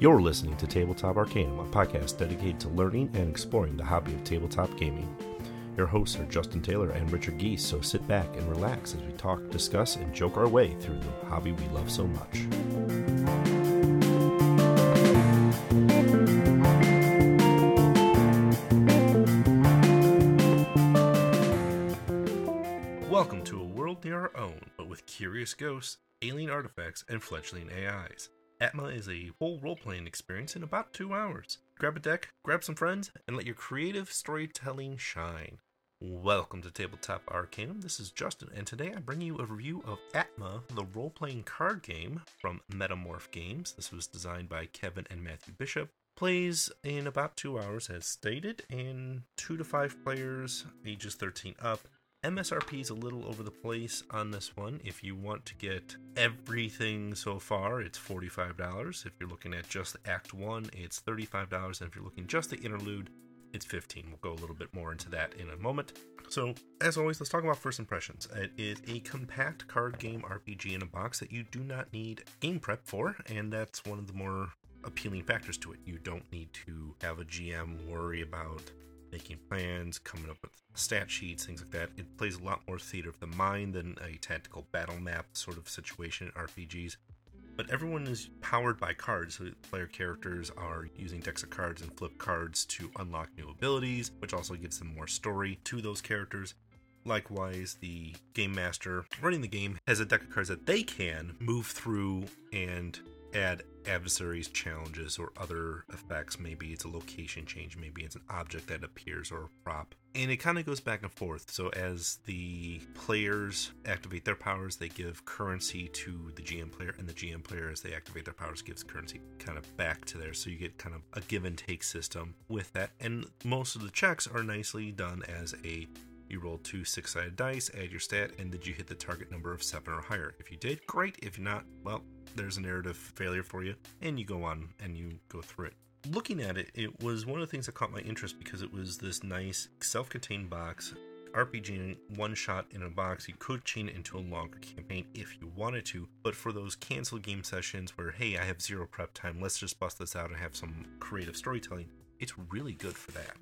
You're listening to Tabletop Arcanum, a podcast dedicated to learning and exploring the hobby of tabletop gaming. Your hosts are Justin Taylor and Richard Geese, so sit back and relax as we talk, discuss, and joke our way through the hobby we love so much. Welcome to a world near our own, but with curious ghosts, alien artifacts, and fledgling AIs. Atma is a whole role playing experience in about two hours. Grab a deck, grab some friends, and let your creative storytelling shine. Welcome to Tabletop Arcanum. This is Justin, and today I bring you a review of Atma, the role playing card game from Metamorph Games. This was designed by Kevin and Matthew Bishop. Plays in about two hours as stated, and two to five players, ages 13 up. MSRP is a little over the place on this one. If you want to get everything so far, it's $45. If you're looking at just Act 1, it's $35. And if you're looking just the interlude, it's 15. We'll go a little bit more into that in a moment. So, as always, let's talk about first impressions. It is a compact card game RPG in a box that you do not need game prep for, and that's one of the more appealing factors to it. You don't need to have a GM worry about making plans, coming up with stat sheets, things like that. It plays a lot more theater of the mind than a tactical battle map sort of situation in RPGs but everyone is powered by cards. So player characters are using decks of cards and flip cards to unlock new abilities, which also gives them more story to those characters. Likewise, the game master running the game has a deck of cards that they can move through and add adversaries, challenges, or other effects. Maybe it's a location change, maybe it's an object that appears or a prop. And it kind of goes back and forth. So as the players activate their powers, they give currency to the GM player, and the GM player, as they activate their powers, gives currency kind of back to there. So you get kind of a give and take system with that. And most of the checks are nicely done as a you roll two six sided dice, add your stat, and did you hit the target number of seven or higher? If you did, great. If not, well, there's a narrative failure for you, and you go on and you go through it. Looking at it, it was one of the things that caught my interest because it was this nice self contained box. RPG one shot in a box, you could chain it into a longer campaign if you wanted to, but for those canceled game sessions where, hey, I have zero prep time, let's just bust this out and have some creative storytelling, it's really good for that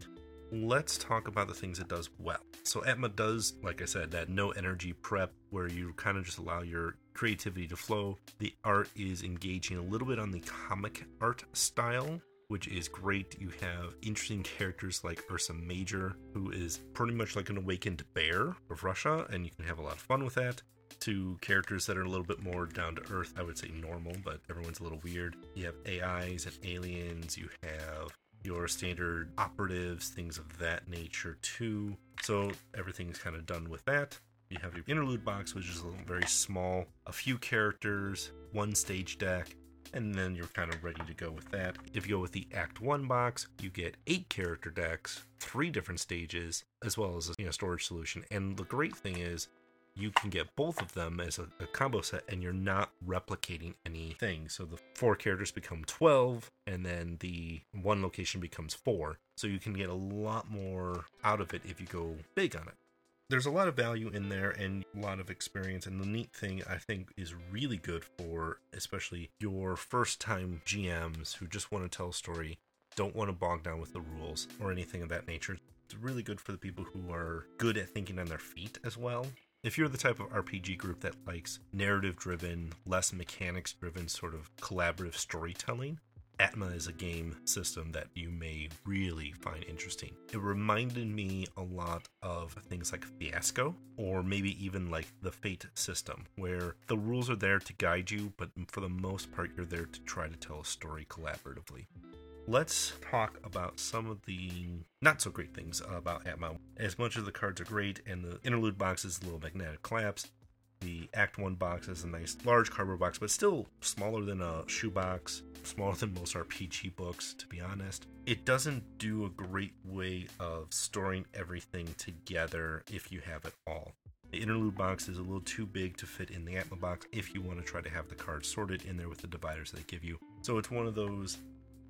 let's talk about the things it does well. So Atma does, like I said, that no energy prep where you kind of just allow your creativity to flow. The art is engaging a little bit on the comic art style, which is great. You have interesting characters like Ursa Major, who is pretty much like an awakened bear of Russia, and you can have a lot of fun with that to characters that are a little bit more down to earth. I would say normal, but everyone's a little weird. You have AIs and aliens. You have your standard operatives, things of that nature too. So everything's kind of done with that. You have your interlude box, which is a very small, a few characters, one stage deck, and then you're kind of ready to go with that. If you go with the Act 1 box, you get eight character decks, three different stages, as well as a you know, storage solution. And the great thing is, you can get both of them as a, a, combo set and you're not replicating anything. So the four characters become 12 and then the one location becomes four. So you can get a lot more out of it if you go big on it. There's a lot of value in there and a lot of experience. And the neat thing I think is really good for especially your first time GMs who just want to tell a story, don't want to bog down with the rules or anything of that nature. It's really good for the people who are good at thinking on their feet as well if you're the type of RPG group that likes narrative driven, less mechanics driven sort of collaborative storytelling, Atma is a game system that you may really find interesting. It reminded me a lot of things like Fiasco, or maybe even like the Fate system, where the rules are there to guide you, but for the most part, you're there to try to tell a story collaboratively let's talk about some of the not so great things about Atma. As much as the cards are great and the interlude box is a little magnetic collapse, the Act 1 box is a nice large cardboard box, but still smaller than a shoebox, smaller than most RPG books, to be honest. It doesn't do a great way of storing everything together if you have it all. The interlude box is a little too big to fit in the Atma box if you want to try to have the cards sorted in there with the dividers they give you. So it's one of those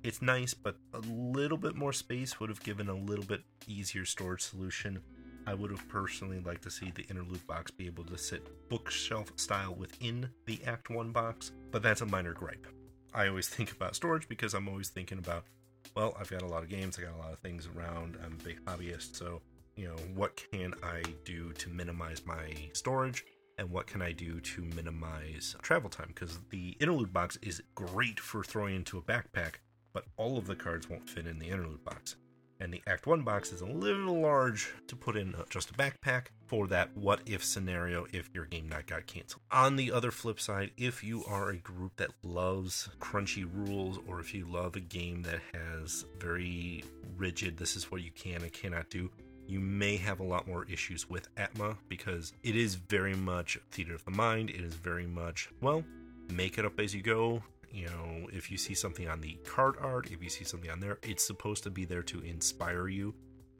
it's nice, but a little bit more space would have given a little bit easier storage solution. I would have personally liked to see the interlude box be able to sit bookshelf style within the Act 1 box, but that's a minor gripe. I always think about storage because I'm always thinking about, well, I've got a lot of games, I got a lot of things around. I'm a big hobbyist, so you know, what can I do to minimize my storage? and what can I do to minimize travel time? Because the interlude box is great for throwing into a backpack, but all of the cards won't fit in the interlude box. And the Act 1 box is a little large to put in uh, just a backpack for that what if scenario if your game night got canceled. On the other flip side, if you are a group that loves crunchy rules or if you love a game that has very rigid, this is what you can and cannot do, you may have a lot more issues with Atma because it is very much theater of the mind. It is very much, well, make it up as you go you know, if you see something on the card art, if you see something on there, it's supposed to be there to inspire you.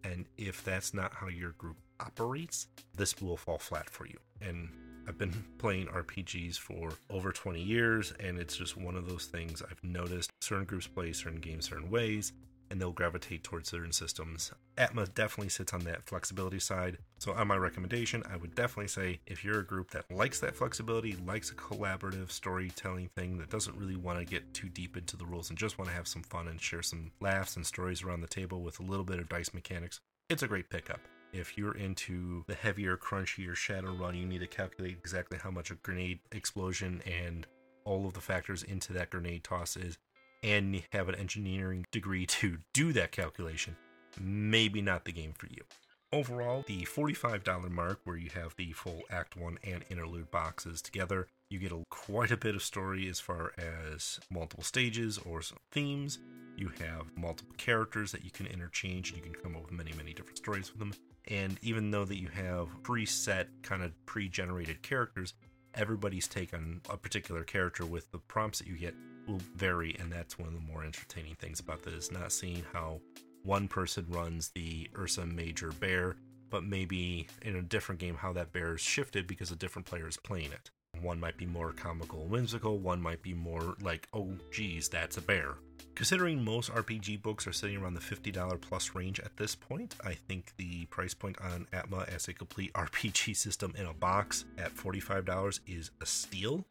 And if that's not how your group operates, this will fall flat for you. And I've been playing RPGs for over 20 years, and it's just one of those things I've noticed certain groups play certain games certain ways and they'll gravitate towards certain systems. Atma definitely sits on that flexibility side. So, on my recommendation, I would definitely say if you're a group that likes that flexibility, likes a collaborative storytelling thing, that doesn't really want to get too deep into the rules and just want to have some fun and share some laughs and stories around the table with a little bit of dice mechanics, it's a great pickup. If you're into the heavier, crunchier Shadowrun, you need to calculate exactly how much a grenade explosion and all of the factors into that grenade toss is and have an engineering degree to do that calculation, maybe not the game for you. Overall, the $45 mark, where you have the full Act 1 and interlude boxes together, you get a, quite a bit of story as far as multiple stages or some themes. You have multiple characters that you can interchange, and you can come up with many, many different stories with them. And even though that you have preset, kind of pre generated characters, everybody's take on a particular character with the prompts that you get vary, and that's one of the more entertaining things about this. Not seeing how one person runs the Ursa Major Bear, but maybe in a different game how that bear is shifted because a different player is playing it. One might be more comical and whimsical, one might be more like, oh geez, that's a bear. Considering most RPG books are sitting around the $50 plus range at this point, I think the price point on Atma as a complete RPG system in a box at $45 is a steal.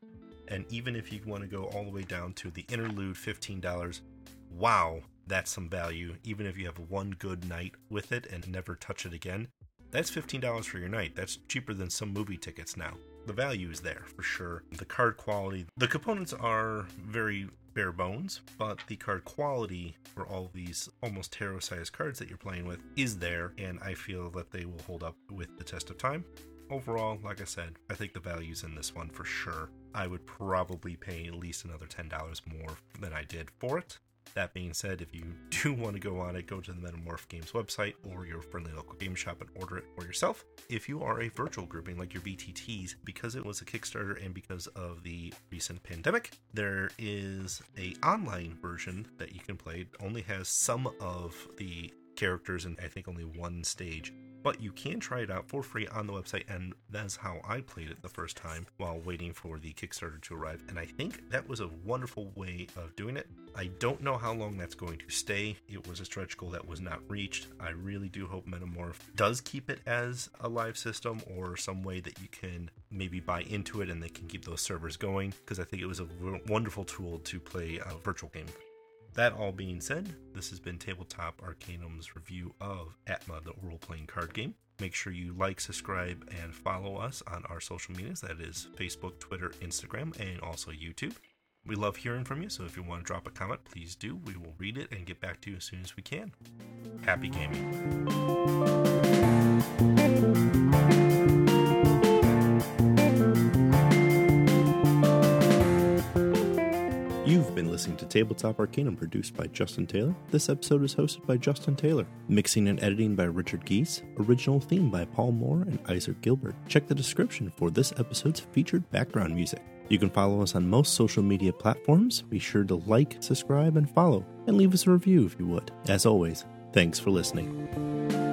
And even if you want to go all the way down to the interlude $15, wow, that's some value. Even if you have one good night with it and never touch it again, that's $15 for your night. That's cheaper than some movie tickets now. The value is there for sure. The card quality, the components are very bare bones, but the card quality for all these almost tarot sized cards that you're playing with is there, and I feel that they will hold up with the test of time overall, like I said, I think the value's in this one for sure. I would probably pay at least another $10 more than I did for it. That being said, if you do want to go on it, go to the Metamorph Games website or your friendly local game shop and order it for yourself. If you are a virtual grouping like your VTTs, because it was a Kickstarter and because of the recent pandemic, there is a online version that you can play. It only has some of the characters and I think only one stage but you can try it out for free on the website, and that's how I played it the first time while waiting for the Kickstarter to arrive. And I think that was a wonderful way of doing it. I don't know how long that's going to stay. It was a stretch goal that was not reached. I really do hope Metamorph does keep it as a live system or some way that you can maybe buy into it and they can keep those servers going because I think it was a wonderful tool to play a virtual game that all being said, this has been Tabletop Arcanum's review of Atma, the role playing card game. Make sure you like, subscribe, and follow us on our social medias that is Facebook, Twitter, Instagram, and also YouTube. We love hearing from you, so if you want to drop a comment, please do. We will read it and get back to you as soon as we can. Happy gaming. Listening to Tabletop Arcanum produced by Justin Taylor. This episode is hosted by Justin Taylor. Mixing and editing by Richard Geese. Original theme by Paul Moore and Isaac Gilbert. Check the description for this episode's featured background music. You can follow us on most social media platforms. Be sure to like, subscribe, and follow, and leave us a review if you would. As always, thanks for listening.